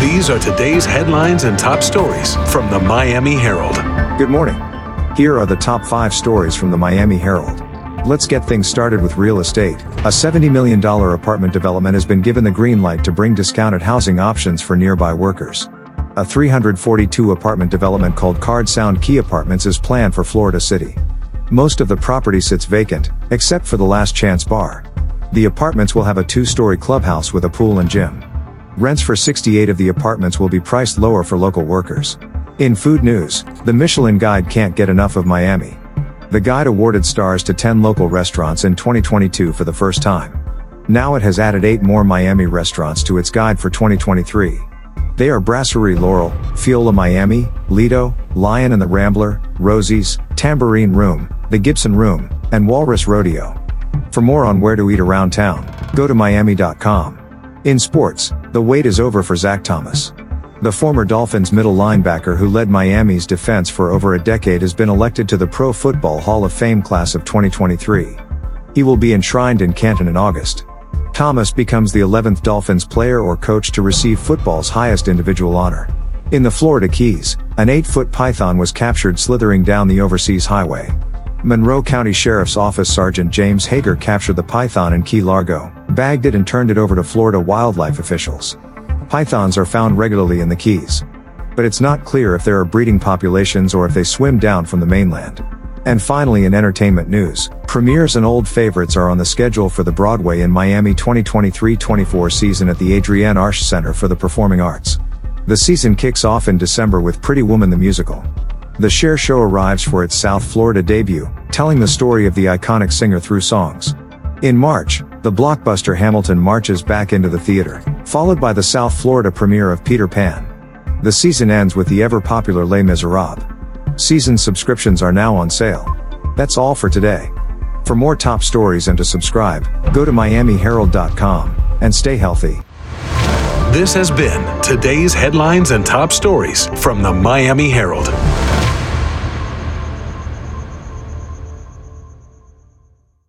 These are today's headlines and top stories from the Miami Herald. Good morning. Here are the top five stories from the Miami Herald. Let's get things started with real estate. A $70 million apartment development has been given the green light to bring discounted housing options for nearby workers. A 342 apartment development called Card Sound Key Apartments is planned for Florida City. Most of the property sits vacant, except for the Last Chance Bar. The apartments will have a two-story clubhouse with a pool and gym. Rents for 68 of the apartments will be priced lower for local workers. In food news, the Michelin Guide can't get enough of Miami. The guide awarded stars to 10 local restaurants in 2022 for the first time. Now it has added 8 more Miami restaurants to its guide for 2023. They are Brasserie Laurel, Fiola Miami, Lido, Lion and the Rambler, Rosie's, Tambourine Room, The Gibson Room, and Walrus Rodeo. For more on where to eat around town, go to miami.com. In sports, the wait is over for Zach Thomas. The former Dolphins middle linebacker who led Miami's defense for over a decade has been elected to the Pro Football Hall of Fame class of 2023. He will be enshrined in Canton in August. Thomas becomes the 11th Dolphins player or coach to receive football's highest individual honor. In the Florida Keys, an 8-foot python was captured slithering down the overseas highway. Monroe County Sheriff's Office Sergeant James Hager captured the python in Key Largo, bagged it and turned it over to Florida wildlife officials. Pythons are found regularly in the Keys. But it's not clear if there are breeding populations or if they swim down from the mainland. And finally in entertainment news, premieres and old favorites are on the schedule for the Broadway in Miami 2023-24 season at the Adrienne Arsht Center for the Performing Arts. The season kicks off in December with Pretty Woman the musical. The Cher Show arrives for its South Florida debut, telling the story of the iconic singer through songs. In March, the blockbuster Hamilton marches back into the theater, followed by the South Florida premiere of Peter Pan. The season ends with the ever popular Les Miserables. Season subscriptions are now on sale. That's all for today. For more top stories and to subscribe, go to MiamiHerald.com and stay healthy. This has been today's headlines and top stories from the Miami Herald.